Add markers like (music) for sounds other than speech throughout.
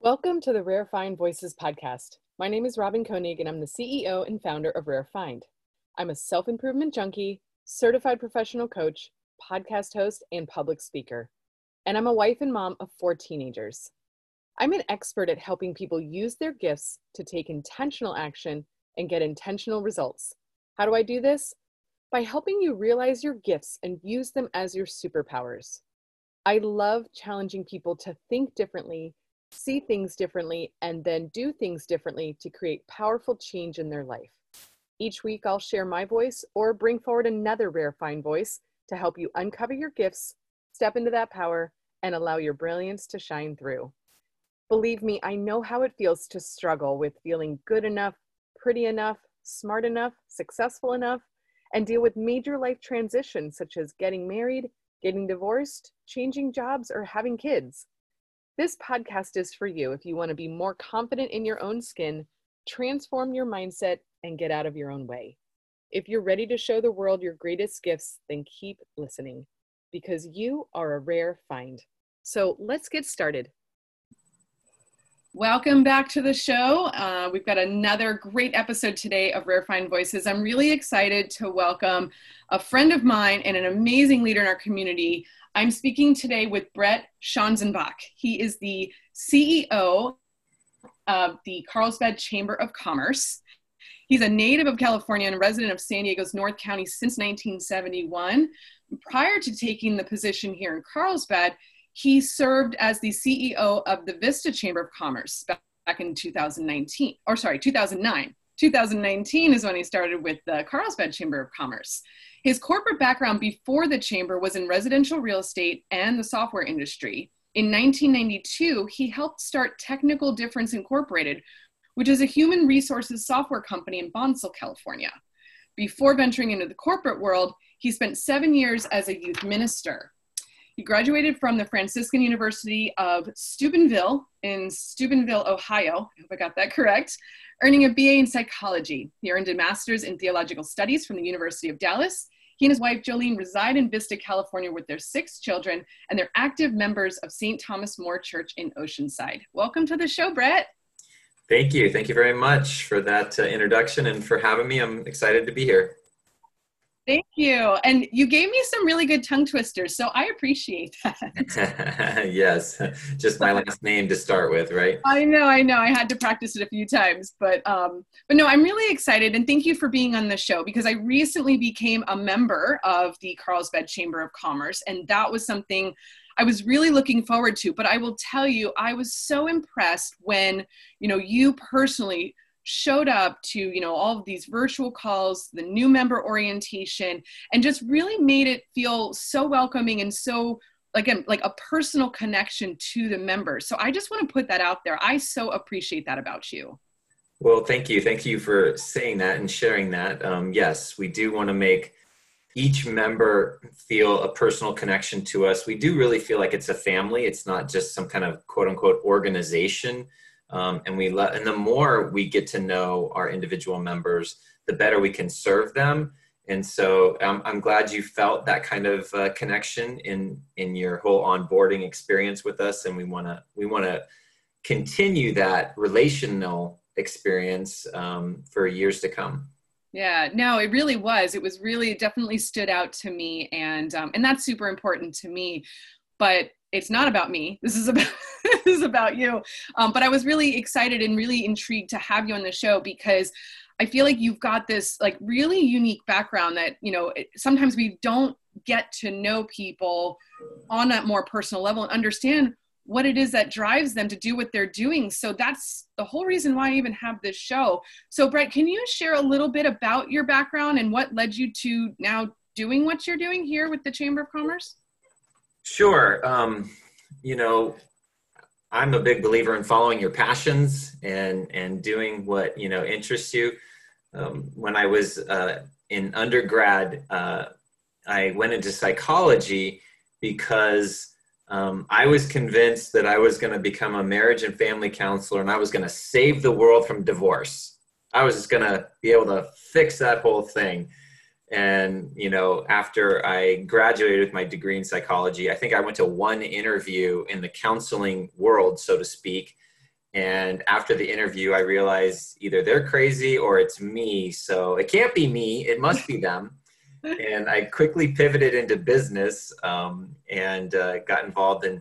Welcome to the Rare Find Voices podcast. My name is Robin Koenig, and I'm the CEO and founder of Rare Find. I'm a self improvement junkie, certified professional coach, podcast host, and public speaker. And I'm a wife and mom of four teenagers. I'm an expert at helping people use their gifts to take intentional action and get intentional results. How do I do this? By helping you realize your gifts and use them as your superpowers. I love challenging people to think differently see things differently, and then do things differently to create powerful change in their life. Each week, I'll share my voice or bring forward another rare find voice to help you uncover your gifts, step into that power, and allow your brilliance to shine through. Believe me, I know how it feels to struggle with feeling good enough, pretty enough, smart enough, successful enough, and deal with major life transitions such as getting married, getting divorced, changing jobs, or having kids. This podcast is for you if you want to be more confident in your own skin, transform your mindset, and get out of your own way. If you're ready to show the world your greatest gifts, then keep listening because you are a rare find. So let's get started. Welcome back to the show. Uh, we've got another great episode today of Rare Find Voices. I'm really excited to welcome a friend of mine and an amazing leader in our community, I'm speaking today with Brett Schanzenbach. He is the CEO of the Carlsbad Chamber of Commerce. He's a native of California and a resident of San Diego's North County since 1971. Prior to taking the position here in Carlsbad, he served as the CEO of the Vista Chamber of Commerce back in 2019, or sorry, 2009. 2019 is when he started with the Carlsbad Chamber of Commerce. His corporate background before the chamber was in residential real estate and the software industry. In 1992, he helped start Technical Difference Incorporated, which is a human resources software company in Bonsall, California. Before venturing into the corporate world, he spent seven years as a youth minister. He graduated from the Franciscan University of Steubenville in Steubenville, Ohio. I hope I got that correct earning a BA in psychology. He earned a master's in theological studies from the University of Dallas. He and his wife Jolene reside in Vista, California with their six children, and they're active members of St. Thomas More Church in Oceanside. Welcome to the show, Brett. Thank you. Thank you very much for that uh, introduction and for having me. I'm excited to be here. Thank you. And you gave me some really good tongue twisters, so I appreciate that. (laughs) (laughs) yes, just my last name to start with, right? I know, I know. I had to practice it a few times, but um, but no, I'm really excited, and thank you for being on the show because I recently became a member of the Carlsbad Chamber of Commerce, and that was something I was really looking forward to. But I will tell you, I was so impressed when you know you personally showed up to you know all of these virtual calls the new member orientation and just really made it feel so welcoming and so again like a personal connection to the members so i just want to put that out there. I so appreciate that about you. Well thank you. Thank you for saying that and sharing that. Um, yes we do want to make each member feel a personal connection to us. We do really feel like it's a family. It's not just some kind of quote unquote organization um, and we let and the more we get to know our individual members the better we can serve them. And so um, i'm glad you felt that kind of uh, connection in in your whole onboarding experience with us. And we want to we want to continue that relational experience um, for years to come. Yeah no it really was. It was really definitely stood out to me. And um, and that's super important to me. But it's not about me. This is about (laughs) this is about you. Um, but I was really excited and really intrigued to have you on the show because I feel like you've got this like really unique background that you know sometimes we don't get to know people on a more personal level and understand what it is that drives them to do what they're doing. So that's the whole reason why I even have this show. So Brett, can you share a little bit about your background and what led you to now doing what you're doing here with the Chamber of Commerce? Sure. Um, you know, I'm a big believer in following your passions and and doing what you know interests you. Um, when I was uh, in undergrad, uh, I went into psychology because um, I was convinced that I was going to become a marriage and family counselor and I was going to save the world from divorce. I was just going to be able to fix that whole thing and you know after i graduated with my degree in psychology i think i went to one interview in the counseling world so to speak And after the interview, I realized either they're crazy or it's me. So it can't be me, it must be them. (laughs) and I quickly pivoted into business um, and uh, got involved in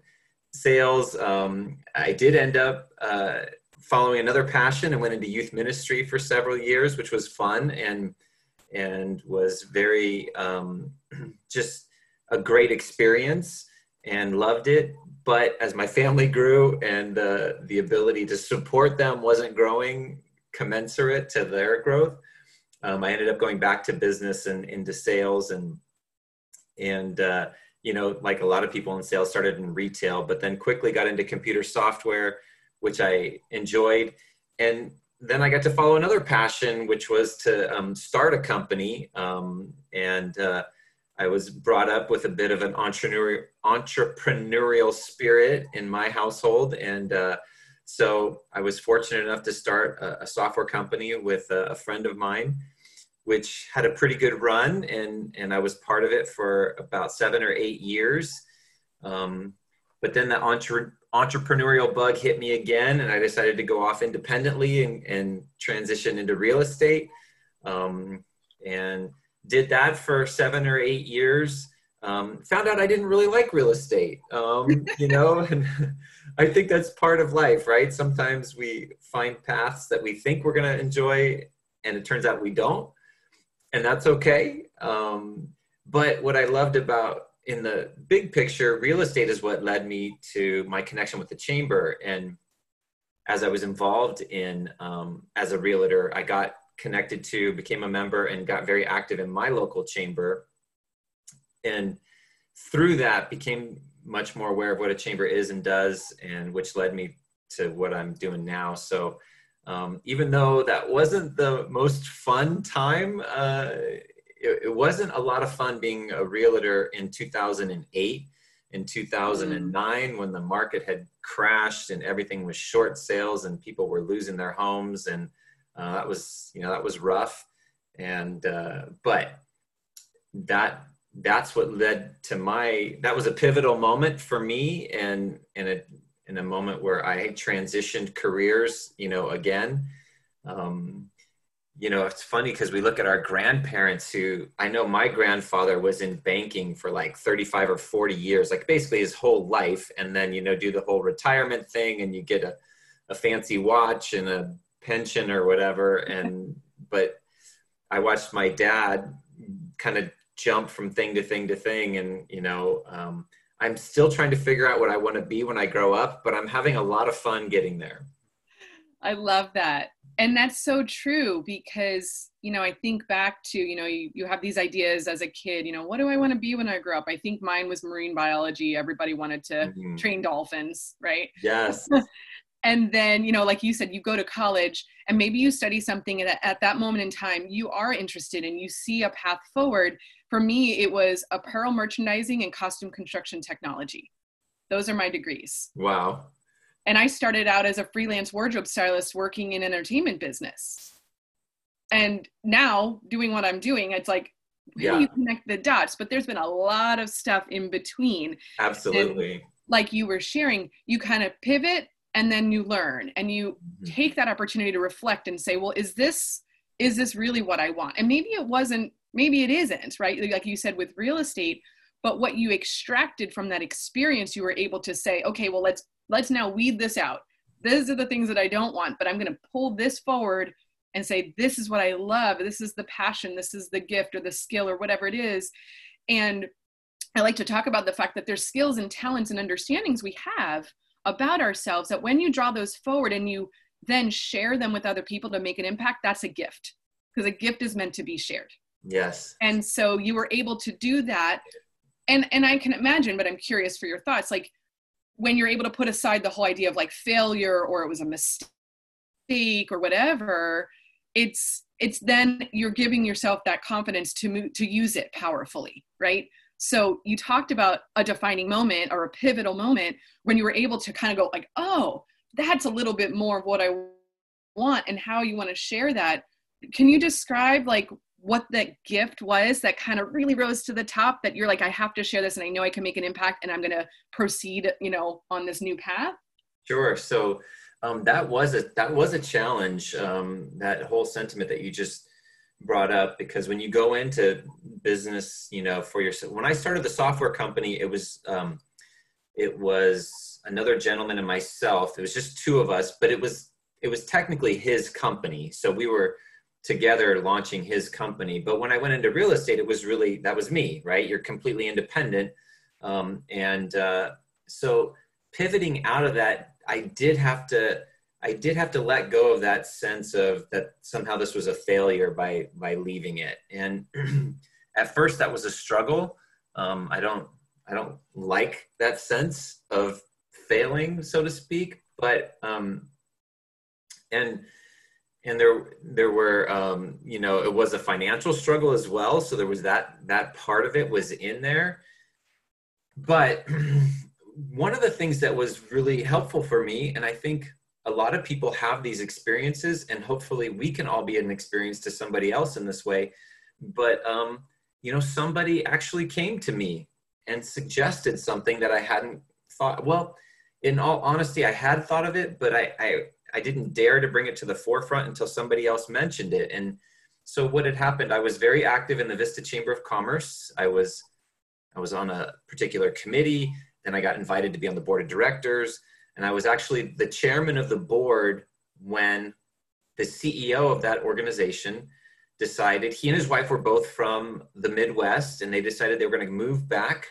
sales. Um, I did end up uh, following another passion and went into youth ministry for several years, which was fun and and was very um, (clears throat) just a great experience and loved it. But as my family grew and uh, the ability to support them wasn't growing commensurate to their growth, um, I ended up going back to business and into sales and and uh, you know like a lot of people in sales started in retail, but then quickly got into computer software, which I enjoyed, and then I got to follow another passion, which was to um, start a company. Um, and uh, I was brought up with a bit of an entrepreneurial entrepreneurial spirit in my household, and uh, so I was fortunate enough to start a, a software company with a, a, friend of mine, which had a pretty good run, and and I was part of it for about seven or eight years. Um, but then the entre- entrepreneurial bug hit me again, and I decided to go off independently and, and transition into real estate. Um, and did that for seven or eight years. Um, found out I didn't really like real estate, um, you know, (laughs) and I think that's part of life, right? Sometimes we find paths that we think we're going to enjoy, and it turns out we don't, and that's okay. Um, but what I loved about in the big picture, real estate is what led me to my connection with the chamber. And as I was involved in um, as a realtor, I got connected to, became a member, and got very active in my local chamber. And through that, became much more aware of what a chamber is and does, and which led me to what I'm doing now. So, um, even though that wasn't the most fun time, uh, it, it, wasn't a lot of fun being a realtor in 2008. In 2009, mm. when the market had crashed and everything was short sales and people were losing their homes, and uh, that was you know that was rough. And uh, but that that's what led to my that was a pivotal moment for me and in a in a moment where I transitioned careers, you know, again. Um, you know, it's funny because we look at our grandparents who I know my grandfather was in banking for like 35 or 40 years, like basically his whole life, and then, you know, do the whole retirement thing and you get a, a fancy watch and a pension or whatever. (laughs) And, but I watched my dad kind of jump from thing to thing to thing. And, you know, um, I'm still trying to figure out what I want to be when I grow up, but I'm having a lot of fun getting there. I love that and that's so true because you know i think back to you know you, you have these ideas as a kid you know what do i want to be when i grow up? I think mine was marine biology. Everybody wanted to mm-hmm. train dolphins right? Yes. (laughs) And then you know like you said you go to college and maybe you study something that at that moment in time you are interested in you see a path forward. For me it was apparel merchandising and costume construction technology. Those are my degrees. Wow and I started out as a freelance wardrobe stylist working in entertainment business. And now doing what I'm doing, it's like, yeah. do you connect the dots? But there's been a lot of stuff in between. Absolutely. And like you were sharing, you kind of pivot and then you learn and you mm-hmm. take that opportunity to reflect and say, well, is this is this really what I want? And maybe it wasn't, maybe it isn't, right? Like you said with real estate, but what you extracted from that experience, you were able to say, okay, well, let's let's now weed this out. These are the things that I don't want, but I'm going to pull this forward and say, this is what I love. This is the passion. This is the gift or the skill or whatever it is. And I like to talk about the fact that there's skills and talents and understandings we have about ourselves that when you draw those forward and you then share them with other people to make an impact, that's a gift because a gift is meant to be shared. Yes. And so you were able to do that. And and I can imagine, but I'm curious for your thoughts. Like when you're able to put aside the whole idea of like failure or it was a mistake or whatever it's it's then you're giving yourself that confidence to move to use it powerfully right? So you talked about a defining moment or a pivotal moment when you were able to kind of go like oh that's a little bit more of what i want and how you want to share that. Can you describe like what that gift was that kind of really rose to the top that you're like i have to share this and i know i can make an impact and i'm going to proceed you know on this new path Sure. So um, that was a that was a challenge. Um, that whole sentiment that you just brought up, because when you go into business, you know, for yourself. When I started the software company, it was um, it was another gentleman and myself. It was just two of us, but it was it was technically his company. So we were together launching his company. But when I went into real estate, it was really that was me, right? You're completely independent, um, and uh, so pivoting out of that I did have to I did have to let go of that sense of that somehow this was a failure by by leaving it. And (clears throat) at first that was a struggle. Um, I don't I don't like that sense of failing, so to speak. But um, and and there there were um, you know it was a financial struggle as well. So there was that that part of it was in there. But (clears throat) one of the things that was really helpful for me, and I think a lot of people have these experiences, and hopefully we can all be an experience to somebody else in this way. But um, you know, somebody actually came to me and suggested something that I hadn't thought. Well, in all honesty, I had thought of it, but I, I I didn't dare to bring it to the forefront until somebody else mentioned it. And so what had happened, I was very active in the Vista Chamber of Commerce. I was I was on a particular committee. Then I got invited to be on the board of directors. And I was actually the chairman of the board when the CEO of that organization decided, he and his wife were both from the Midwest, and they decided they were going to move back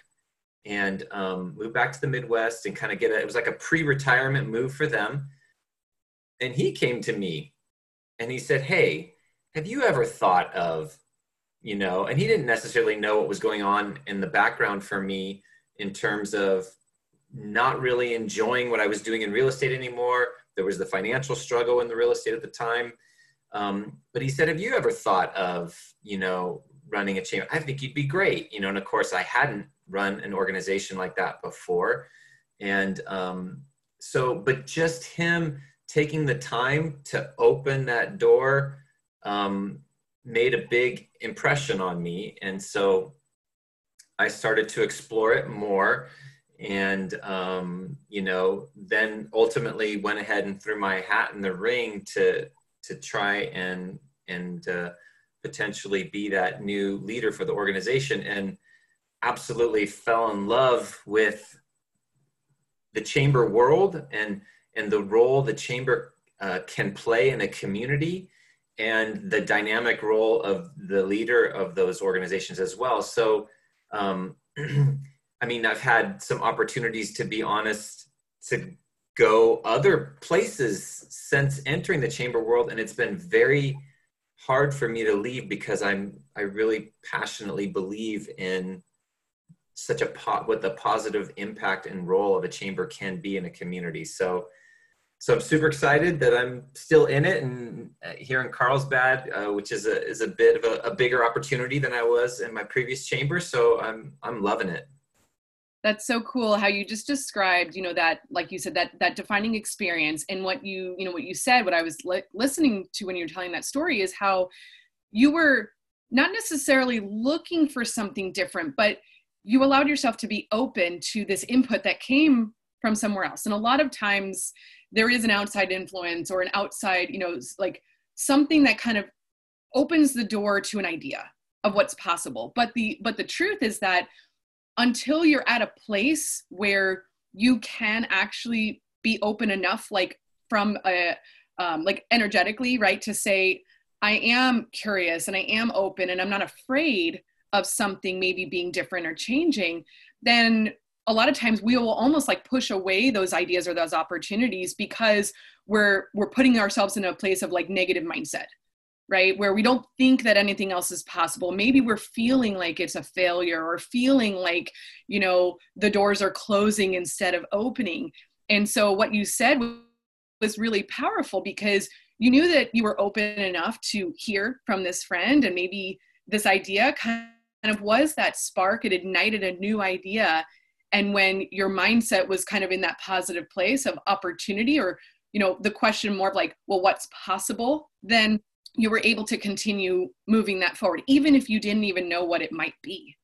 and um, move back to the Midwest and kind of get a, it was like a pre retirement move for them. And he came to me and he said, Hey, have you ever thought of, you know, and he didn't necessarily know what was going on in the background for me in terms of not really enjoying what I was doing in real estate anymore. There was the financial struggle in the real estate at the time. Um, but he said, Have you ever thought of, you know, running a chamber? I think you'd be great. You know, and of course, I hadn't run an organization like that before. And um, so, but just him taking the time to open that door um, made a big impression on me. And so I started to explore it more and um, you know then ultimately went ahead and threw my hat in the ring to to try and and uh, potentially be that new leader for the organization and absolutely fell in love with the chamber world and and the role the chamber uh, can play in a community and the dynamic role of the leader of those organizations as well so um, (clears throat) I mean, I've had some opportunities to be honest to go other places since entering the chamber world, and it's been very hard for me to leave because I'm I really passionately believe in such a pot what the positive impact and role of a chamber can be in a community. So so I'm super excited that I'm still in it and uh, here in Carlsbad, uh, which is a is a bit of a, a, bigger opportunity than I was in my previous chamber. So I'm I'm loving it. That's so cool how you just described, you know, that like you said that that defining experience and what you you know what you said. What I was li- listening to when you're telling that story is how you were not necessarily looking for something different, but you allowed yourself to be open to this input that came from somewhere else. And a lot of times there is an outside influence or an outside you know like something that kind of opens the door to an idea of what's possible. But the but the truth is that until you're at a place where you can actually be open enough like from a um, like energetically right to say i am curious and i am open and i'm not afraid of something maybe being different or changing then a lot of times we will almost like push away those ideas or those opportunities because we're we're putting ourselves in a place of like negative mindset right? Where we don't think that anything else is possible. Maybe we're feeling like it's a failure or feeling like you know the doors are closing instead of opening. And so what you said was really powerful because you knew that you were open enough to hear from this friend and maybe this idea kind of was that spark. It ignited a new idea and when your mindset was kind of in that positive place of opportunity or you know the question more of like well what's possible then you were able to continue moving that forward even if you didn't even know what it might be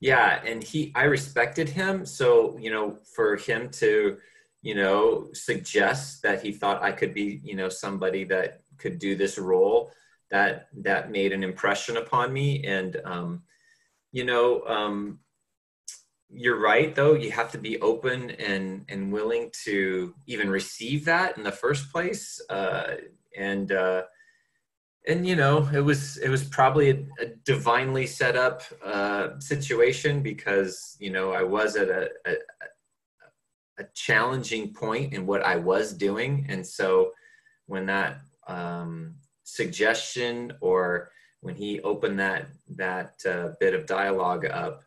yeah and he i respected him so you know for him to you know, suggest that he thought I could be, you know, somebody that could do this role. That that made an impression upon me, and um, you know, um, you're right though. You have to be open and and willing to even receive that in the first place, uh, and. Uh, and you know it was it was probably a, a divinely set up uh, situation because you know I was at a, a, a challenging point in what I was doing, and so when that um, suggestion or when he opened that that uh, bit of dialogue up,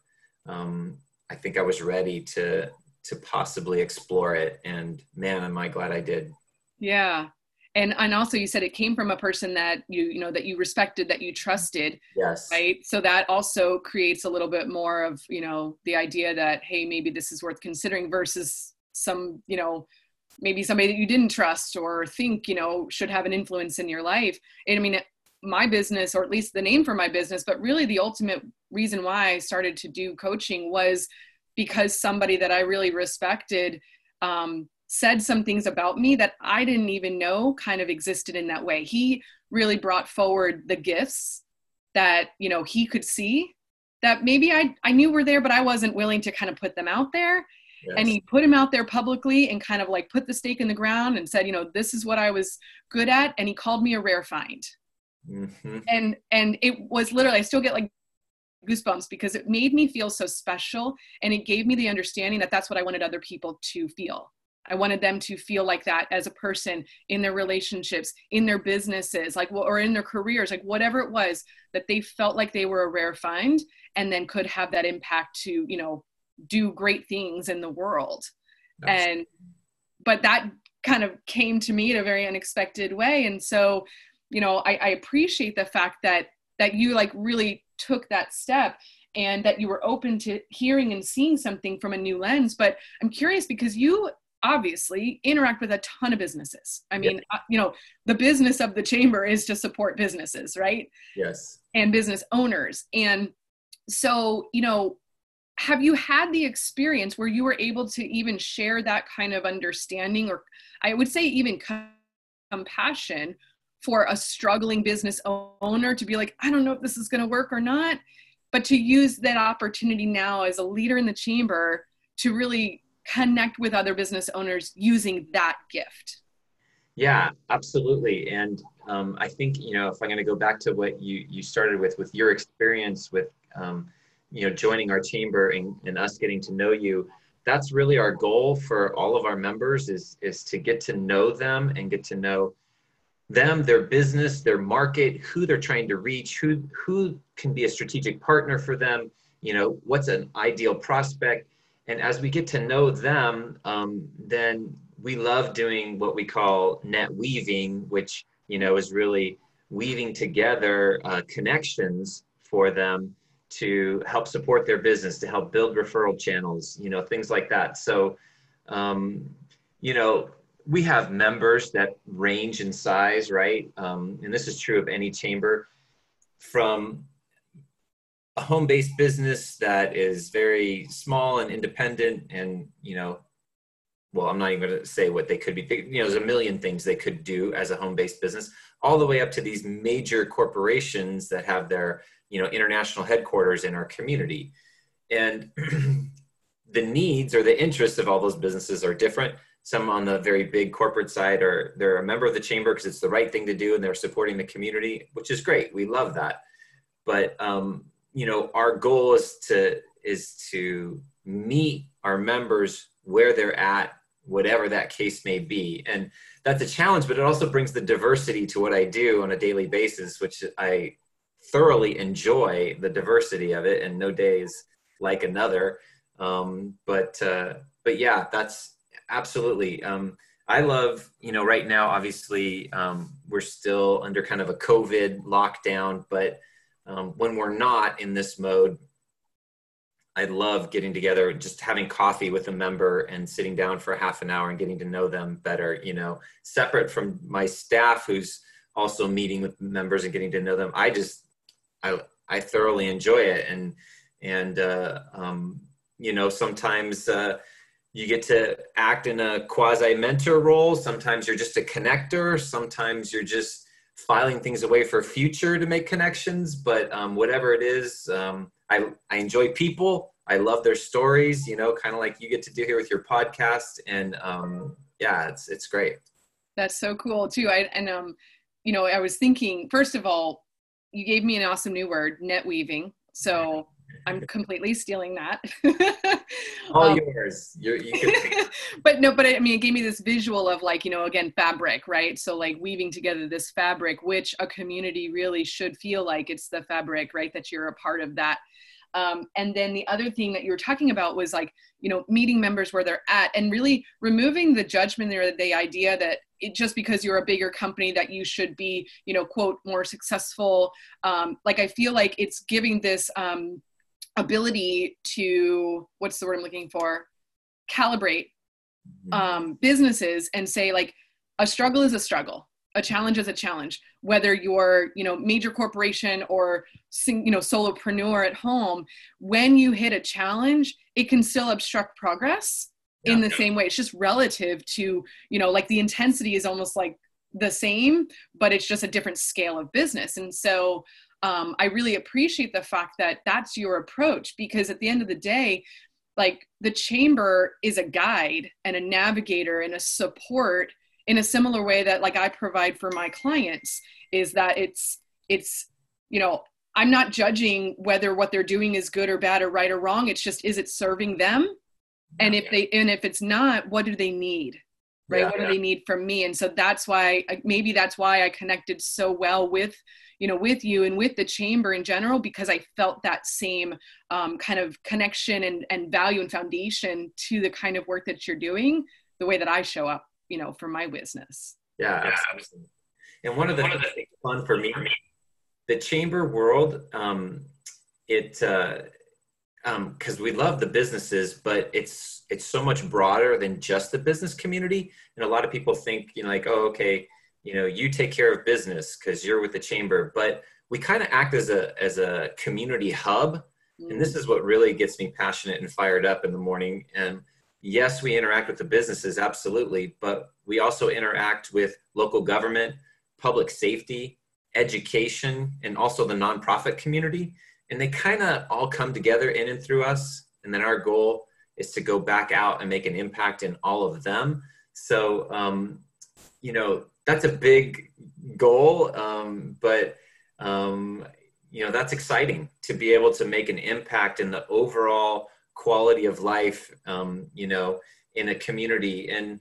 um, I think I was ready to to possibly explore it, and man, am I glad I did. Yeah, and and also you said it came from a person that you you know that you respected that you trusted yes. right? So that also creates a little bit more of you know the idea that hey maybe this is worth considering versus some you know maybe somebody that you didn't trust or think you know should have an influence in your life. And i mean my business or at least the name for my business but really the ultimate reason why i started to do coaching was because somebody that i really respected um, said some things about me that I didn't even know kind of existed in that way. He really brought forward the gifts that, you know, he could see that maybe I, I knew were there, but I wasn't willing to kind of put them out there. Yes. And he put him out there publicly and kind of like put the stake in the ground and said, you know, this is what I was good at. And he called me a rare find. Mm-hmm. And and it was literally, I still get like goosebumps because it made me feel so special and it gave me the understanding that that's what I wanted other people to feel I wanted them to feel like that as a person in their relationships, in their businesses, like or in their careers, like whatever it was that they felt like they were a rare find and then could have that impact to, you know, do great things in the world. And but that kind of came to me in a very unexpected way. And so, you know, I, I appreciate the fact that that you like really took that step and that you were open to hearing and seeing something from a new lens but i'm curious because you obviously interact with a ton of businesses. I mean, yep. Uh, you know, the business of the chamber is to support businesses, right? Yes. And business owners. And so, you know, have you had the experience where you were able to even share that kind of understanding or I would say even compassion for a struggling business owner to be like, I don't know if this is going to work or not, but to use that opportunity now as a leader in the chamber to really connect with other business owners using that gift. Yeah absolutely. And um, i think you know if i'm going to go back to what you you started with with your experience with um, you know joining our chamber and, and us getting to know you that's really our goal for all of our members is is to get to know them and get to know them their business their market who they're trying to reach who who can be a strategic partner for them you know what's an ideal prospect and as we get to know them, um, then we love doing what we call net weaving, which you know is really weaving together uh, connections for them to help support their business, to help build referral channels, you know, things like that. So, um, you know, we have members that range in size, right? Um, and this is true of any chamber, from a home-based business that is very small and independent and you know well i'm not even going to say what they could be. You know there's a million things they could do as a home-based business all the way up to these major corporations that have their you know international headquarters in our community. And (clears throat) the needs or the interests of all those businesses are different some on the very big corporate side are they're a member of the chamber because it's the right thing to do and they're supporting the community which is great. We love that. But um, you know our goal is to is to meet our members where they're at whatever that case may be. And that's a challenge but it also brings the diversity to what i do on a daily basis which i thoroughly enjoy the diversity of it and no days like another. Um, but uh, but yeah that's absolutely um, i love you know right now obviously um, we're still under kind of a covid lockdown but um, when we're not in this mode, I love getting together, just having coffee with a member and sitting down for half an hour and getting to know them better, you know, separate from my staff who's also meeting with members and getting to know them. I just, I, I thoroughly enjoy it. And, and, uh, um, you know, sometimes, uh, you get to act in a quasi mentor role. Sometimes you're just a connector. Sometimes you're just filing things away for future to make connections. But um, whatever it is, um, I, I enjoy people. I love their stories, you know, kind of like you get to do here with your podcast. And um, yeah, it's, it's great. That's so cool too. I, and, um, you know, I was thinking, first of all, you gave me an awesome new word, net weaving. So I'm (laughs) completely stealing that. (laughs) All um, yours. You're, you can... (laughs) but no, but I mean, it gave me this visual of like, you know, again, fabric, right? So like weaving together this fabric, which a community really should feel like it's the fabric, right? That you're a part of that. Um, and then the other thing that you were talking about was like, you know, meeting members where they're at and really removing the judgment or the idea that it, just because you're a bigger company that you should be, you know, quote, more successful. Um, like, I feel like it's giving this, um, ability to what's the word i'm looking for? Calibrate mm-hmm. um, businesses and say like a struggle is a struggle. A challenge is a challenge. Whether you're you know major corporation or you know solopreneur at home when you hit a challenge it can still obstruct progress yeah. in the same way. It's just relative to you know like the intensity is almost like the same but it's just a different scale of business. And so um, I really appreciate the fact that that's your approach because at the end of the day, like the chamber is a guide and a navigator and a support in a similar way that like I provide for my clients is that it's it's you know I'm not judging whether what they're doing is good or bad or right or wrong. It's just is it serving them? And if they and if it's not what do they need? Right? Yeah, what do they need from me? And so that's why maybe that's why I connected so well with you know with you and with the chamber in general because i felt that same um, kind of connection and, and value and foundation to the kind of work that you're doing the way that i show up you know for my business. Yeah absolutely. And one of the, one things that's fun for me the chamber world um, it because uh, um, we love the businesses, but it's it's so much broader than just the business community. And a lot of people think, you know, like, oh, okay, you know you take care of business because you're with the chamber. But we kind of act as a as a community hub. And this is what really gets me passionate and fired up in the morning. And yes we interact with the businesses absolutely. But we also interact with local government public safety education and also the nonprofit community. And they kind of all come together in and through us. And then our goal is to go back out and make an impact in all of them. So um, you know that's a big goal, um, but um, you know that's exciting to be able to make an impact in the overall quality of life. Um, you know, in a community, and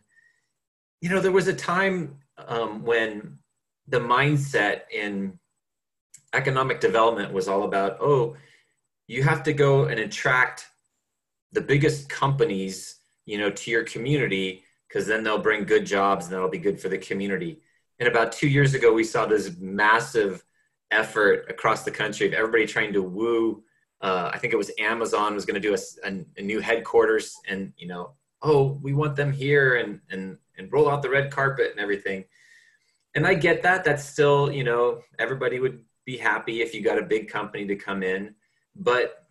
you know there was a time um, when the mindset in economic development was all about oh you have to go and attract the biggest companies you know to your community because then they'll bring good jobs and that'll be good for the community. And about two years ago, we saw this massive effort across the country of everybody trying to woo. Uh, I think it was Amazon was going to do a, a, a, new headquarters, and you know, oh, we want them here, and and and roll out the red carpet and everything. And I get that. That's still, you know, everybody would be happy if you got a big company to come in. But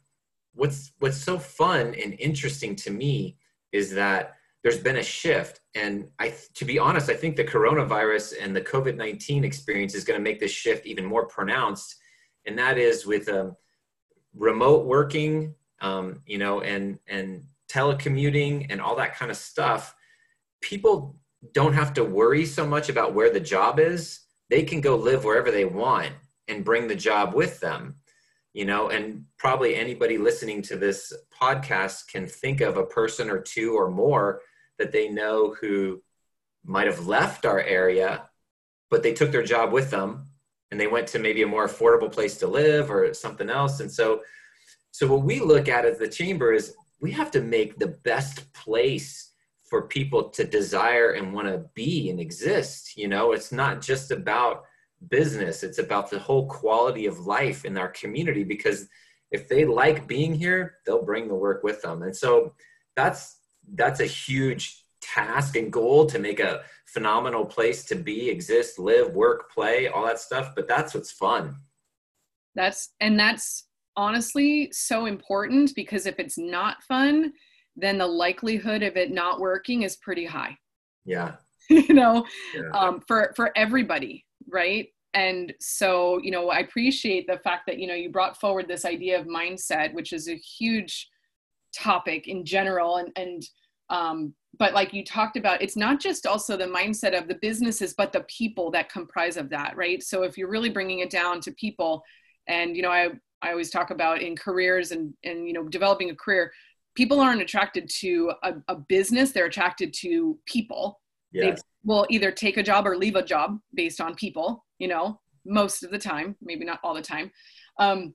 what's what's so fun and interesting to me is that there's been a shift. And i to be honest i think the coronavirus and the covid-19 experience is going to make this shift even more pronounced. And that is with um, remote working um, you know and and telecommuting and all that kind of stuff. People don't have to worry so much about where the job is. They can go live wherever they want and bring the job with them you know? And probably anybody listening to this podcast can think of a person or two or more that they know who might have left our area, but they took their job with them and they went to maybe a more affordable place to live or something else. And so, so what we look at as the chamber is we have to make the best place for people to desire and want to be and exist. You know, it's not just about business, it's about the whole quality of life in our community because if they like being here, they'll bring the work with them. And so that's that's a huge task and goal to make a phenomenal place to be, exist, live, work, play, all that stuff. But that's what's fun. That's and that's honestly so important because if it's not fun, then the likelihood of it not working is pretty high. Yeah. (laughs) you know, yeah. Um, for for everybody, right? And so, you know, I appreciate the fact that you know you brought forward this idea of mindset, which is a huge topic in general, and and um, but like you talked about it's not just also the mindset of the businesses but the people that comprise of that right? So if you're really bringing it down to people and you know i i always talk about in careers and and you know developing a career people aren't attracted to a, a business they're attracted to people. They will either take a job or leave a job based on people you know most of the time maybe not all the time. Um,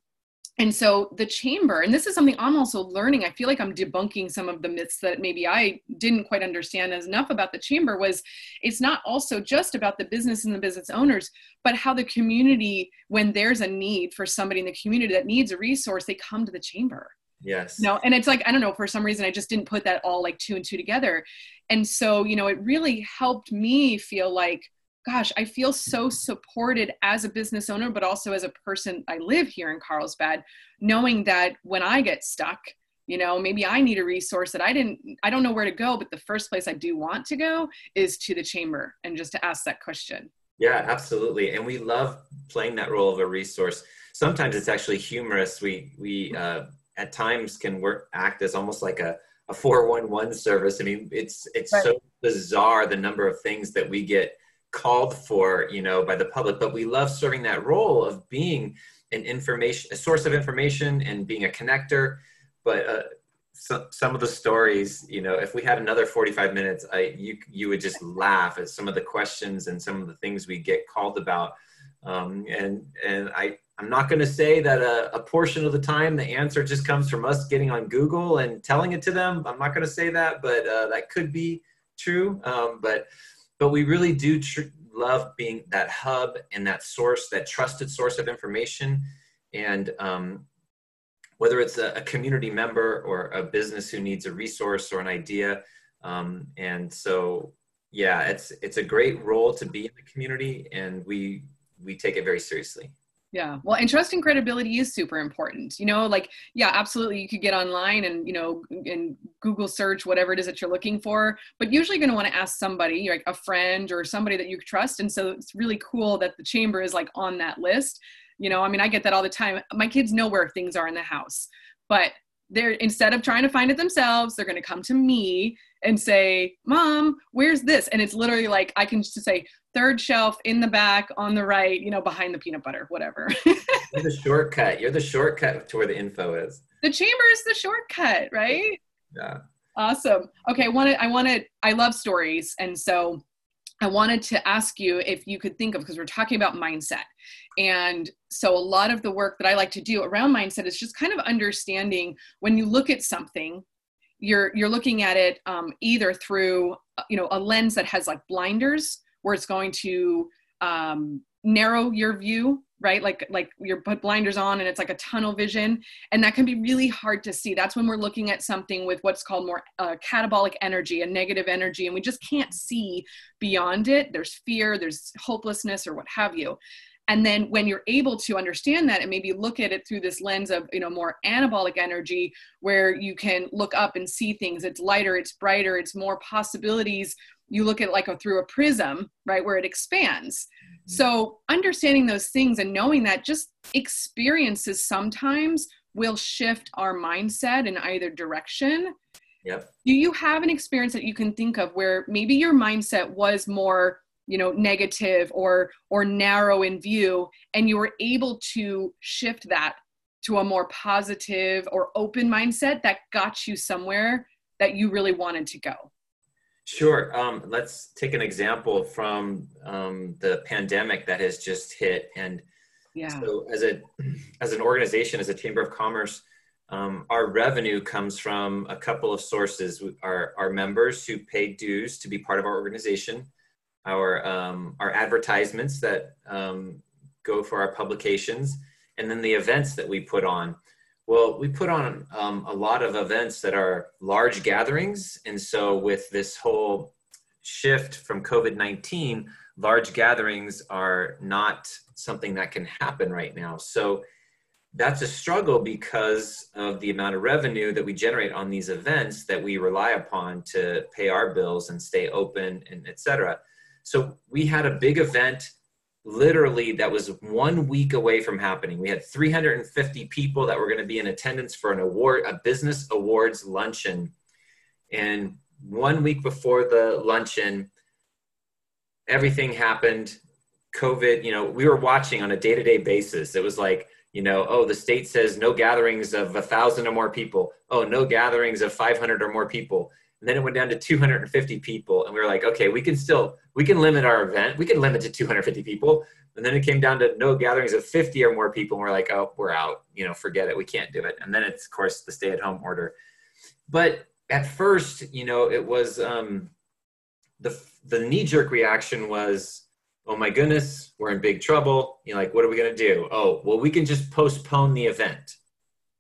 and so the chamber and this is something i'm also learning i feel like i'm debunking some of the myths that maybe i didn't quite understand as enough about the chamber was it's not also just about the business and the business owners but how the community when there's a need for somebody in the community that needs a resource they come to the chamber. Yes. No and it's like i don't know for some reason i just didn't put that all like two and two together. And so you know it really helped me feel like gosh, I feel so supported as a business owner, but also as a person. I live here in Carlsbad, knowing that when I get stuck, you know, maybe I need a resource that I didn't, I don't know where to go, but the first place I do want to go is to the chamber and just to ask that question. Yeah, absolutely. And we love playing that role of a resource. Sometimes it's actually humorous. We, we, uh, at times can work, act as almost like a, a 411 service. I mean, it's, it's right. so bizarre the number of things that we get called for, you know, by the public, but we love serving that role of being an information, a source of information and being a connector. But uh, so, some of the stories, you know, if we had another 45 minutes, I, you, you would just laugh at some of the questions and some of the things we get called about. Um, and, and I, I'm not going to say that a, a, portion of the time the answer just comes from us getting on Google and telling it to them. I'm not going to say that, but uh, that could be true. Um, but but we really do tr- love being that hub and that source, that trusted source of information. And um, whether it's a, a, community member or a business who needs a resource or an idea. Um, and so, yeah, it's it's a great role to be in the community, and we we take it very seriously. Yeah. Well, and trust and credibility is super important. You know, like, yeah, absolutely. You could get online and, you know, and Google search whatever it is that you're looking for, but usually you're going to want to ask somebody, like a friend or somebody that you trust. And so it's really cool that the chamber is like on that list. You know, I mean, I get that all the time. My kids know where things are in the house, but they're instead of trying to find it themselves, they're going to come to me and say, Mom, where's this? And it's literally like, I can just say, third shelf in the back on the right, you know, behind the peanut butter, whatever. (laughs) You're the shortcut. You're the shortcut to where the info is. The chamber is the shortcut, right? Yeah. Awesome. Okay, I wanted I wanted I love stories and so I wanted to ask you if you could think of because we're talking about mindset. And so a lot of the work that I like to do around mindset is just kind of understanding when you look at something you're you're looking at it um, either through you know a lens that has like blinders where it's going to um, narrow your view right? Like like you're put blinders on and it's like a tunnel vision. And that can be really hard to see. That's when we're looking at something with what's called more uh, catabolic energy a negative energy and we just can't see beyond it. There's fear there's hopelessness or what have you. And then when you're able to understand that and maybe look at it through this lens of you know more anabolic energy where you can look up and see things. It's lighter it's brighter it's more possibilities you look at like a, through a prism right where it expands. Mm-hmm. so understanding those things and knowing that just experiences sometimes will shift our mindset in either direction. Yep. Do you have an experience that you can think of where maybe your mindset was more you know negative or or narrow in view and you were able to shift that to a more positive or open mindset that got you somewhere that you really wanted to go Sure. Um, let's take an example from um, the pandemic that has just hit. And yeah. so, as a as an organization, as a chamber of commerce, um, our revenue comes from a couple of sources. Our our members who pay dues to be part of our organization, our um, our advertisements that um, go for our publications, and then the events that we put on. Well, we put on um, a lot of events that are large gatherings. And so, with this whole shift from COVID 19, large gatherings are not something that can happen right now. So, that's a struggle because of the amount of revenue that we generate on these events that we rely upon to pay our bills and stay open and etc. So we had a big event literally that was one week away from happening. We had 350 people that were going to be in attendance for an award, a business awards luncheon. And one week before the luncheon, everything happened. COVID, you know, we were watching on a day to day basis. It was like, you know, oh, the state says no gatherings of a thousand or more people. Oh, no gatherings of 500 or more people. And then it went down to 250 people. And we were like, okay, we can still, we can limit our event. We can limit to 250 people. And then it came down to no gatherings of 50 or more people. And we're like, oh, we're out, you know, forget it. We can't do it. And then it's, of course, the stay at home order. But at first, you know, it was um, the, the knee jerk reaction was, oh my goodness, we're in big trouble. You know, like, what are we going to do? Oh, well, we can just postpone the event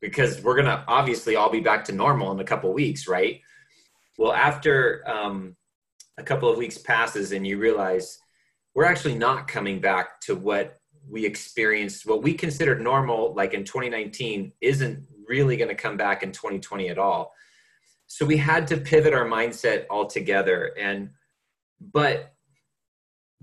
because we're going to obviously all be back to normal in a couple weeks, right? Well, after um, a couple of weeks passes and you realize we're actually not coming back to what we experienced, what we considered normal, like in 2019, isn't really going to come back in 2020 at all. So we had to pivot our mindset altogether. And, but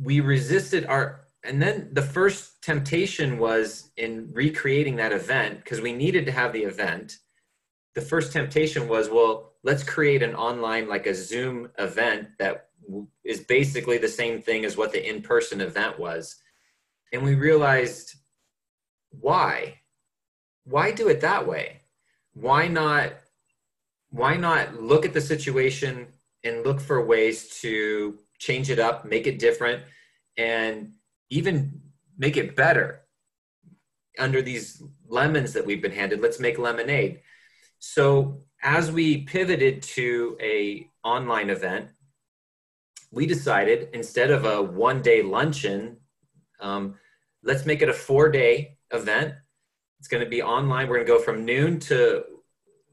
we resisted our and then the first temptation was in recreating that event because we needed to have the event the first temptation was well let's create an online like a zoom event that is basically the same thing as what the in-person event was and we realized why why do it that way why not why not look at the situation and look for ways to change it up, make it different, and even make it better under these lemons that we've been handed. Let's make lemonade. So as we pivoted to a online event, we decided instead of a one day luncheon, um, let's make it a four day event. It's going to be online. We're going to go from noon to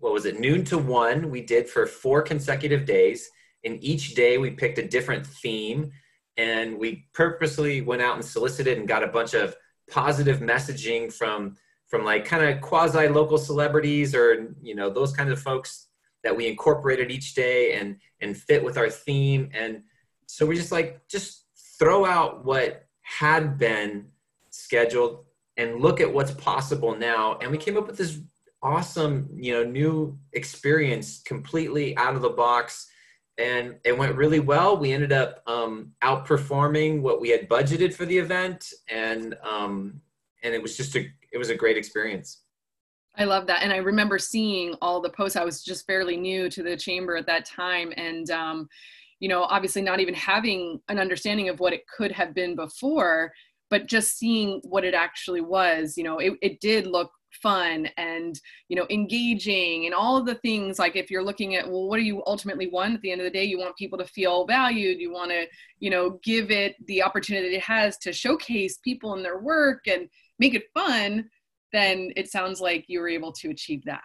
what was it? Noon to one. We did for four consecutive days and each day we picked a different theme and we purposely went out and solicited and got a bunch of positive messaging from from like kind of quasi local celebrities or you know those kinds of folks that we incorporated each day and and fit with our theme. And so we just like just throw out what had been scheduled and look at what's possible now. And we came up with this awesome you know new experience completely out of the box. And it went really well. We ended up um, outperforming what we had budgeted for the event, and um, and it was just a it was a great experience. I love that, and I remember seeing all the posts. I was just fairly new to the chamber at that time, and um, you know, obviously not even having an understanding of what it could have been before, but just seeing what it actually was. You know, it, it did look fun and you know engaging and all of the things like if you're looking at well what do you ultimately want at the end of the day you want people to feel valued you want to you know give it the opportunity it has to showcase people and their work and make it fun then it sounds like you were able to achieve that.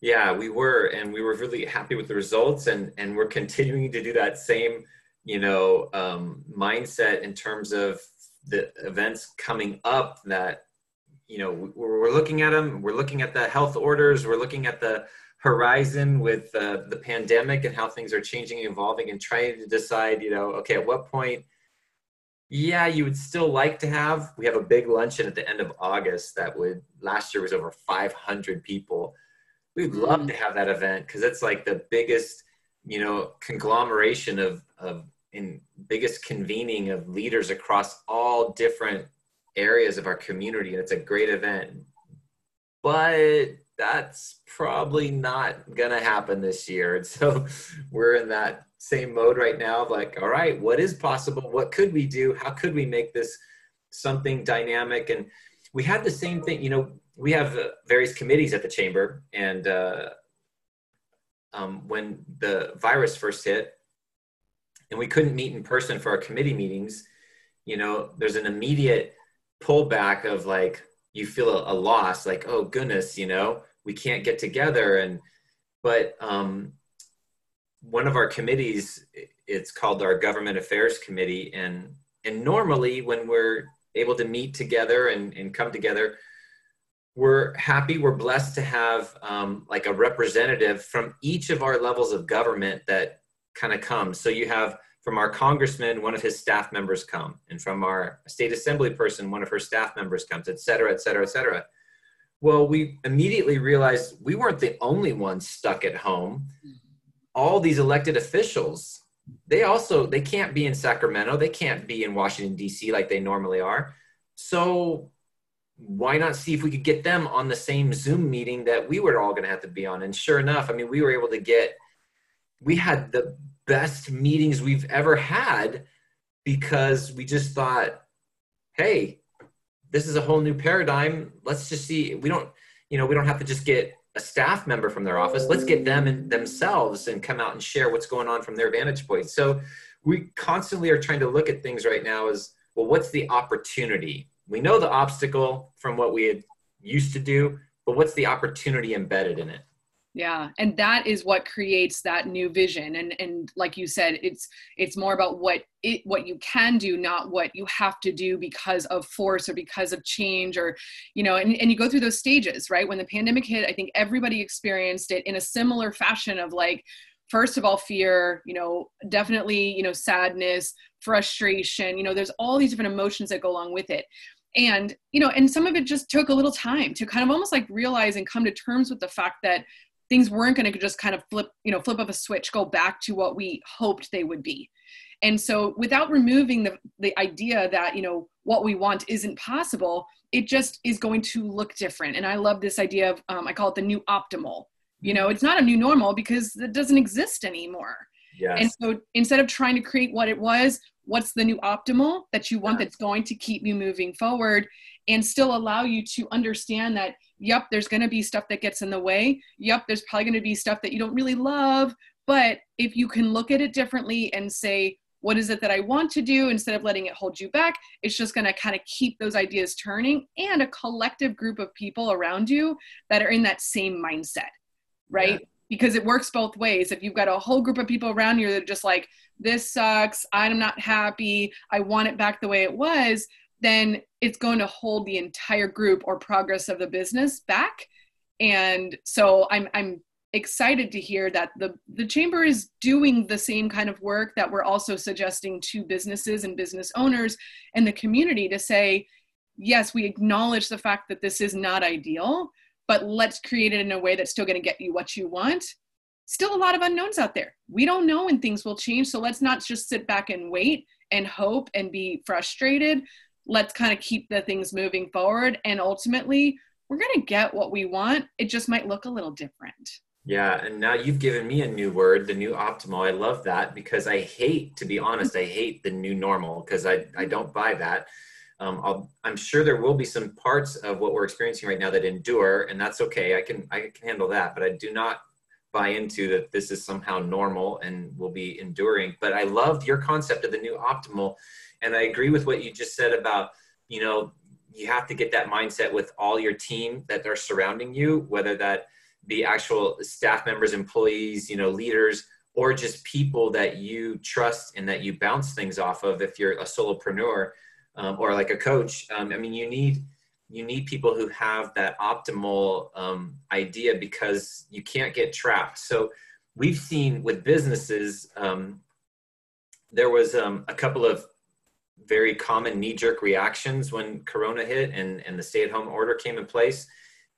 Yeah we were and we were really happy with the results and and we're continuing to do that same you know um, mindset in terms of the events coming up that you know we're looking at them we're looking at the health orders we're looking at the horizon with uh, the pandemic and how things are changing and evolving and trying to decide you know okay at what point yeah you would still like to have we have a big luncheon at the end of august that would last year was over 500 people we'd mm. love to have that event because it's like the biggest you know conglomeration of of in biggest convening of leaders across all different areas of our community and it's a great event but that's probably not gonna happen this year and (laughs) so we're in that same mode right now of like all right what is possible? What could we do? How could we make this something dynamic? And we had the same thing you know we have uh, various committees at the chamber and uh, um, when the virus first hit and we couldn't meet in person for our committee meetings you know there's an immediate pullback of like you feel a, a, loss like oh goodness you know we can't get together. And but um, one of our committees it's called our government affairs committee and and normally when we're able to meet together and, and come together we're happy, we're blessed to have um, like a representative from each of our levels of government that kind of comes. So you have from our congressman, one of his staff members come, and from our state assembly person, one of her staff members comes, et cetera, et cetera, et cetera. Well, we immediately realized we weren't the only ones stuck at home. All these elected officials, they also they can't be in Sacramento, they can't be in Washington D.C. like they normally are. So why not see if we could get them on the same Zoom meeting that we were all going to have to be on? And sure enough, I mean, we were able to get we had the best meetings we've ever had because we just thought, hey, this is a whole new paradigm. Let's just see. We don't, you know, we don't have to just get a staff member from their office. Let's get them and themselves and come out and share what's going on from their vantage point. So we constantly are trying to look at things right now as well, what's the opportunity? We know the obstacle from what we had used to do, but what's the opportunity embedded in it? Yeah and that is what creates that new vision and and like you said it's it's more about what it what you can do not what you have to do because of force or because of change or you know and, and you go through those stages right? When the pandemic hit i think everybody experienced it in a similar fashion of like first of all fear you know definitely you know sadness frustration you know there's all these different emotions that go along with it. And you know and some of it just took a little time to kind of almost like realize and come to terms with the fact that things weren't going to just kind of flip you know flip of a switch go back to what we hoped they would be. And so without removing the, the idea that you know what we want isn't possible it just is going to look different. And i love this idea of um, i call it the new optimal. You know it's not a new normal because it doesn't exist anymore. Yes. and so instead of trying to create what it was what's the new optimal that you want that's going to keep you moving forward and still allow you to understand that yep there's going to be stuff that gets in the way. Yep there's probably going to be stuff that you don't really love. But if you can look at it differently and say what is it that i want to do instead of letting it hold you back it's just going to kind of keep those ideas turning and a collective group of people around you that are in that same mindset right? Yeah. because it works both ways. If you've got a whole group of people around you that are just like this sucks. I'm not happy. I want it back the way it was then it's going to hold the entire group or progress of the business back. And so I'm I'm excited to hear that the the chamber is doing the same kind of work that we're also suggesting to businesses and business owners and the community to say yes we acknowledge the fact that this is not ideal but let's create it in a way that's still going to get you what you want. Still a lot of unknowns out there. We don't know when things will change so let's not just sit back and wait and hope and be frustrated let's kind of keep the things moving forward and ultimately we're going to get what we want. It just might look a little different. Yeah and now you've given me a new word the new optimal. I love that because i hate to be honest i hate the new normal because I, I don't buy that. Um, i am sure there will be some parts of what we're experiencing right now that endure and that's okay. I can i can handle that but i do not buy into that this is somehow normal and will be enduring. But i loved your concept of the new optimal and I agree with what you just said about, you know, you have to get that mindset with all your team that are surrounding you, whether that be actual staff members, employees, you know, leaders, or just people that you trust and that you bounce things off of. If you're a solopreneur um, or like a coach, um, I mean, you need you need people who have that optimal um, idea because you can't get trapped. So we've seen with businesses, um, there was um, a couple of very common knee-jerk reactions when Corona hit and, and the stay-at-home order came in place.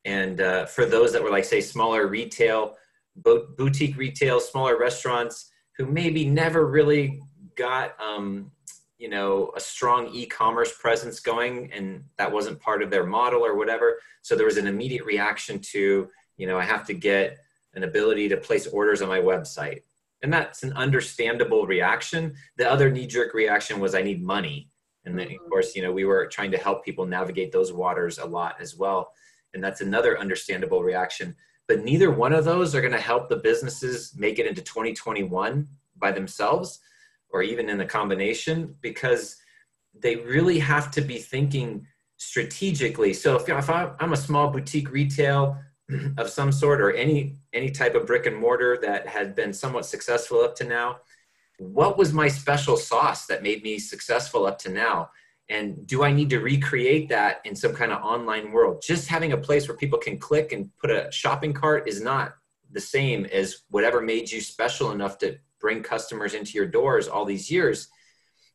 And uh, for those that were like, say, smaller retail, boutique retail, smaller restaurants who maybe never really got, um, you know, a strong e-commerce presence going, and that wasn't part of their model or whatever. So there was an immediate reaction to, you know, I have to get an ability to place orders on my website and that's an understandable reaction. The other knee-jerk reaction was i need money. And then of mm-hmm. course you know we were trying to help people navigate those waters a lot as well. And that's another understandable reaction. But neither one of those are going to help the businesses make it into 2021 by themselves or even in a combination because they really have to be thinking strategically. So if, if i'm a small boutique retail of some sort or any any type of brick and mortar that had been somewhat successful up to now. What was my special sauce that made me successful up to now? And do i need to recreate that in some kind of online world? Just having a place where people can click and put a shopping cart is not the same as whatever made you special enough to bring customers into your doors all these years.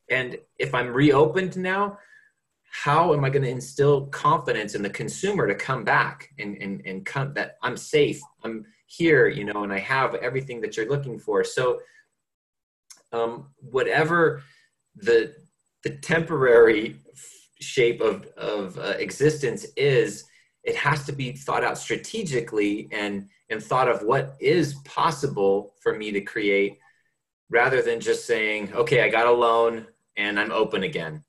And if i'm reopened now how am i going to instill confidence in the consumer to come back and and, and come that i'm safe i'm here you know and i have everything that you're looking for? So um, whatever the the temporary shape of of uh, existence is it has to be thought out strategically and and thought of what is possible for me to create rather than just saying okay i got a loan and i'm open again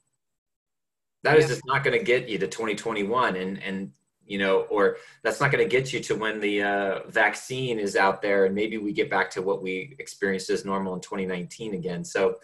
That yeah. is just not going to get you to 2021 and and you know or that's not going to get you to when the uh, vaccine is out there and maybe we get back to what we experienced as normal in 2019 again so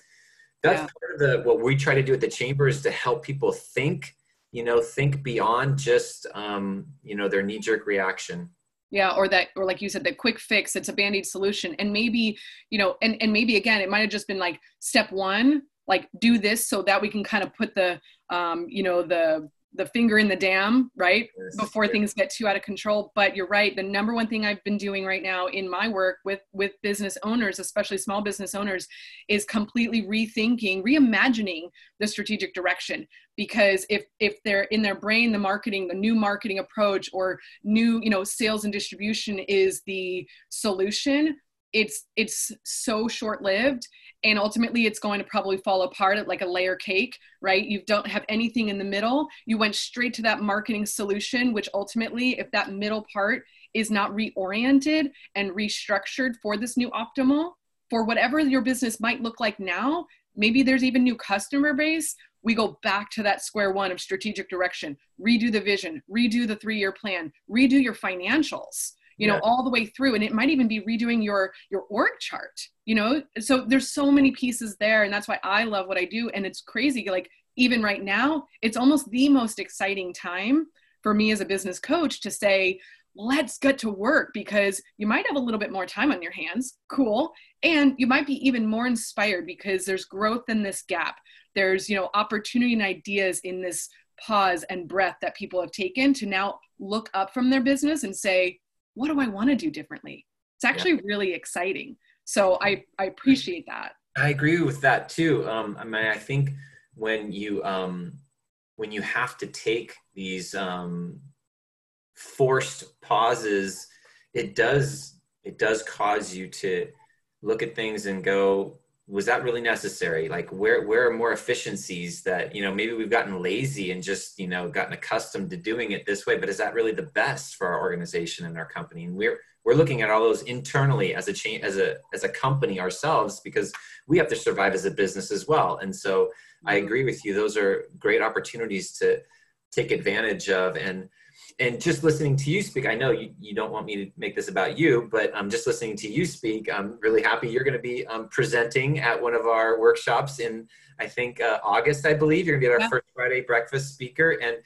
that's yeah. part of the what we try to do at the chamber is to help people think you know think beyond just um, you know their knee-jerk reaction yeah or that or like you said the quick fix it's a band-aid solution and maybe you know and and maybe again it might have just been like step one like do this so that we can kind of put the um you know the the finger in the dam, right? Yes. Before things get too out of control. But you're right. The number one thing I've been doing right now in my work with with business owners, especially small business owners, is completely rethinking, reimagining the strategic direction. Because if if they're in their brain, the marketing, the new marketing approach, or new, you know, sales and distribution is the solution, it's it's so short lived and ultimately it's going to probably fall apart at like a layer cake right? You don't have anything in the middle. You went straight to that marketing solution which ultimately if that middle part is not reoriented and restructured for this new optimal for whatever your business might look like now maybe there's even new customer base we go back to that square one of strategic direction. Redo the vision. Redo the three year plan. Redo your financials you know yeah. all the way through and it might even be redoing your your org chart you know so there's so many pieces there and that's why i love what i do and it's crazy like even right now it's almost the most exciting time for me as a business coach to say let's get to work because you might have a little bit more time on your hands cool and you might be even more inspired because there's growth in this gap there's you know opportunity and ideas in this pause and breath that people have taken to now look up from their business and say what do I want to do differently? It's actually yeah. really exciting. So I, I appreciate that. I agree with that too. Um, I mean, I think when you um, when you have to take these um, forced pauses, it does it does cause you to look at things and go, was that really necessary? Like where where are more efficiencies that you know maybe we've gotten lazy and just you know gotten accustomed to doing it this way but is that really the best for our organization and our company? And we're we're looking at all those internally as a chain as a as a company ourselves because we have to survive as a business as well. And so i mm-hmm. agree with you. Those are great opportunities to take advantage of. And and just listening to you speak, I know you, you don't want me to make this about you, but I'm um, just listening to you speak. I'm really happy you're going to be um, presenting at one of our workshops in, I think, uh, August, I believe. You're going to be our yeah. first Friday breakfast speaker. And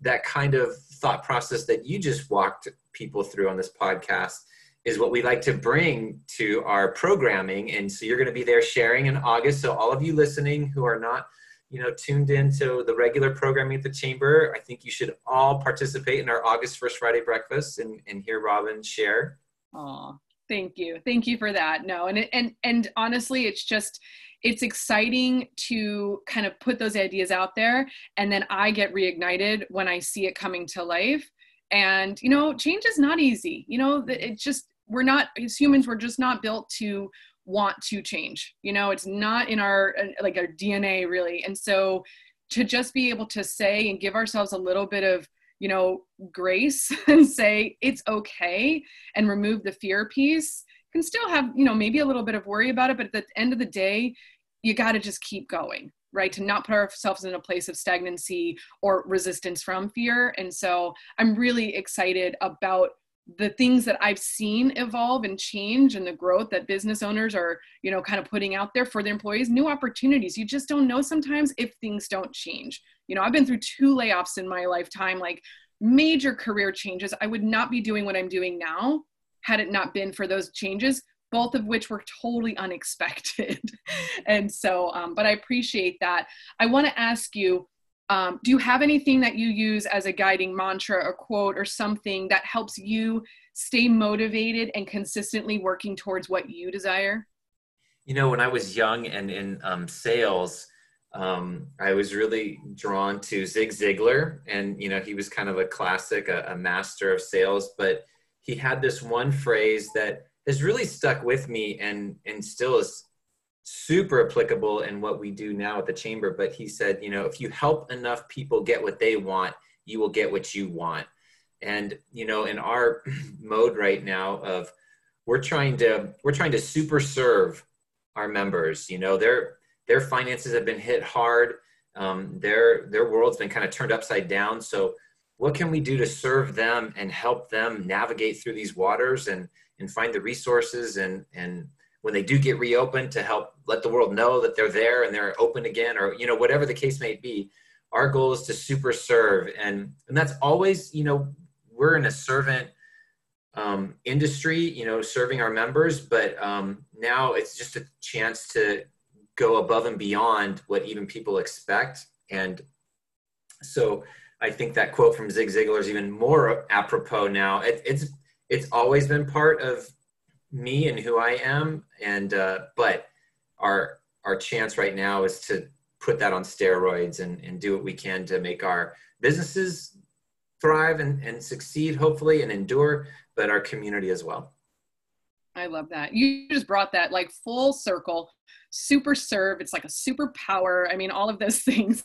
that kind of thought process that you just walked people through on this podcast is what we like to bring to our programming. And so you're going to be there sharing in August. So all of you listening who are not you know tuned into the regular programming at the chamber. I think you should all participate in our august first friday breakfast and, and hear robin share. Oh thank you. Thank you for that. No and and and honestly it's just it's exciting to kind of put those ideas out there and then i get reignited when i see it coming to life. And you know change is not easy. You know it's just we're not as humans we're just not built to want to change you know it's not in our uh, like our dna really. And so to just be able to say and give ourselves a little bit of you know grace (laughs) and say it's okay and remove the fear piece can still have you know maybe a little bit of worry about it but at the end of the day you got to just keep going right? To not put ourselves in a place of stagnancy or resistance from fear. And so i'm really excited about the things that I've seen evolve and change and the growth that business owners are, you know, kind of putting out there for their employees, new opportunities. You just don't know sometimes if things don't change. You know, I've been through two layoffs in my lifetime, like major career changes. I would not be doing what I'm doing now had it not been for those changes, both of which were totally unexpected. (laughs) and so, um, but I appreciate that. I want to ask you, um, do you have anything that you use as a guiding mantra or quote or something that helps you stay motivated and consistently working towards what you desire? You know, when I was young and in um, sales, um, I was really drawn to Zig Ziglar, and you know, he was kind of a classic, a, a master of sales. But he had this one phrase that has really stuck with me, and and still is super applicable in what we do now at the chamber. But he said, you know, if you help enough people get what they want, you will get what you want. And you know, in our (clears throat) mode right now of we're trying to we're trying to super serve our members. You know, their their finances have been hit hard. Um, their their world's been kind of turned upside down. So, what can we do to serve them and help them navigate through these waters and and find the resources and and when they do get reopened to help let the world know that they're there and they're open again or you know whatever the case may be our goal is to super serve and and that's always you know we're in a servant um, industry you know serving our members but um, now it's just a chance to go above and beyond what even people expect and so i think that quote from zig ziglar is even more apropos now it, it's it's always been part of me and who I am. And uh, but our our chance right now is to put that on steroids and, and do what we can to make our businesses thrive and, and succeed, hopefully, and endure, but our community as well. I love that. You just brought that like full circle, super serve. It's like a superpower. I mean, all of those (laughs) things.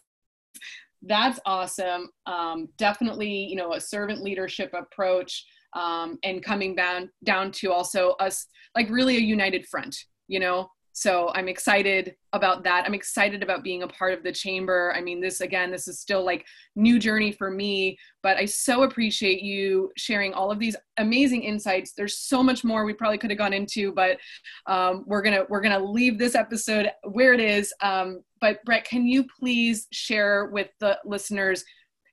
That's awesome. Um, definitely, you know, a servant leadership approach um, and coming down down to also us like really a united front you know? So i'm excited about that. I'm excited about being a part of the chamber. I mean this again this is still like new journey for me but i so appreciate you sharing all of these amazing insights. There's so much more we probably could have gone into but um, we're gonna we're gonna leave this episode where it is. Um, but brett can you please share with the listeners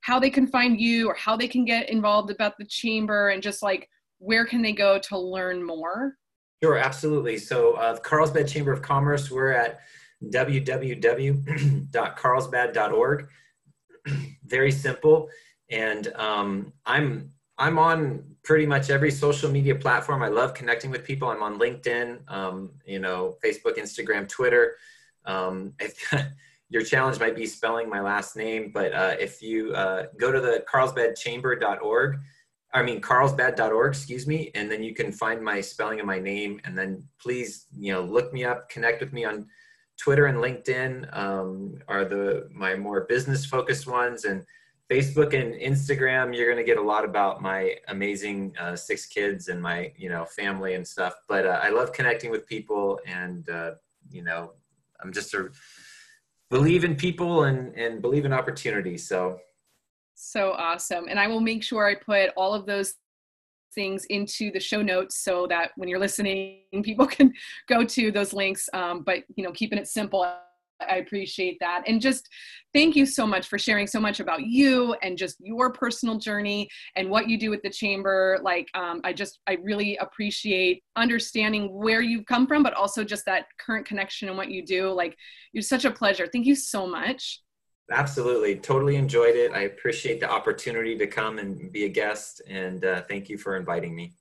how they can find you or how they can get involved about the chamber and just like where can they go to learn more? Sure, absolutely. So, uh, Carlsbad Chamber of Commerce, we're at www.carlsbad.org. (clears throat) Very simple, and um, I'm I'm on pretty much every social media platform. I love connecting with people. I'm on LinkedIn, um, you know, Facebook, Instagram, Twitter. Um, (laughs) your challenge might be spelling my last name, but uh, if you uh, go to the carlsbadchamber.org, I mean carlsbad.org, excuse me, and then you can find my spelling of my name, and then please, you know, look me up, connect with me on Twitter and LinkedIn um, are the my more business focused ones, and Facebook and Instagram, you're to get a lot about my amazing uh, six kids and my you know family and stuff. But uh, I love connecting with people, and uh, you know, I'm just a believe in people and and believe in opportunity so. So awesome. And i will make sure i put all of those things into the show notes so that when you're listening (laughs) people can go to those links. Um, but you know keeping it simple I appreciate that. And just thank you so much for sharing so much about you and just your personal journey and what you do with the chamber. Like, um, I just, I really appreciate understanding where you've come from, but also just that current connection and what you do. Like, you're such a pleasure. Thank you so much. Absolutely. Totally enjoyed it. I appreciate the opportunity to come and be a guest. And uh, thank you for inviting me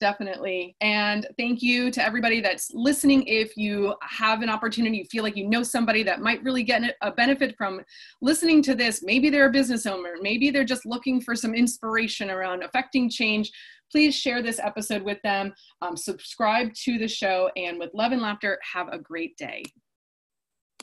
definitely. And thank you to everybody that's listening. If you have an opportunity, you feel like you know somebody that might really get a benefit from listening to this, maybe they're a business owner, maybe they're just looking for some inspiration around affecting change, please share this episode with them. Um, subscribe to the show, and with love and laughter, have a great day.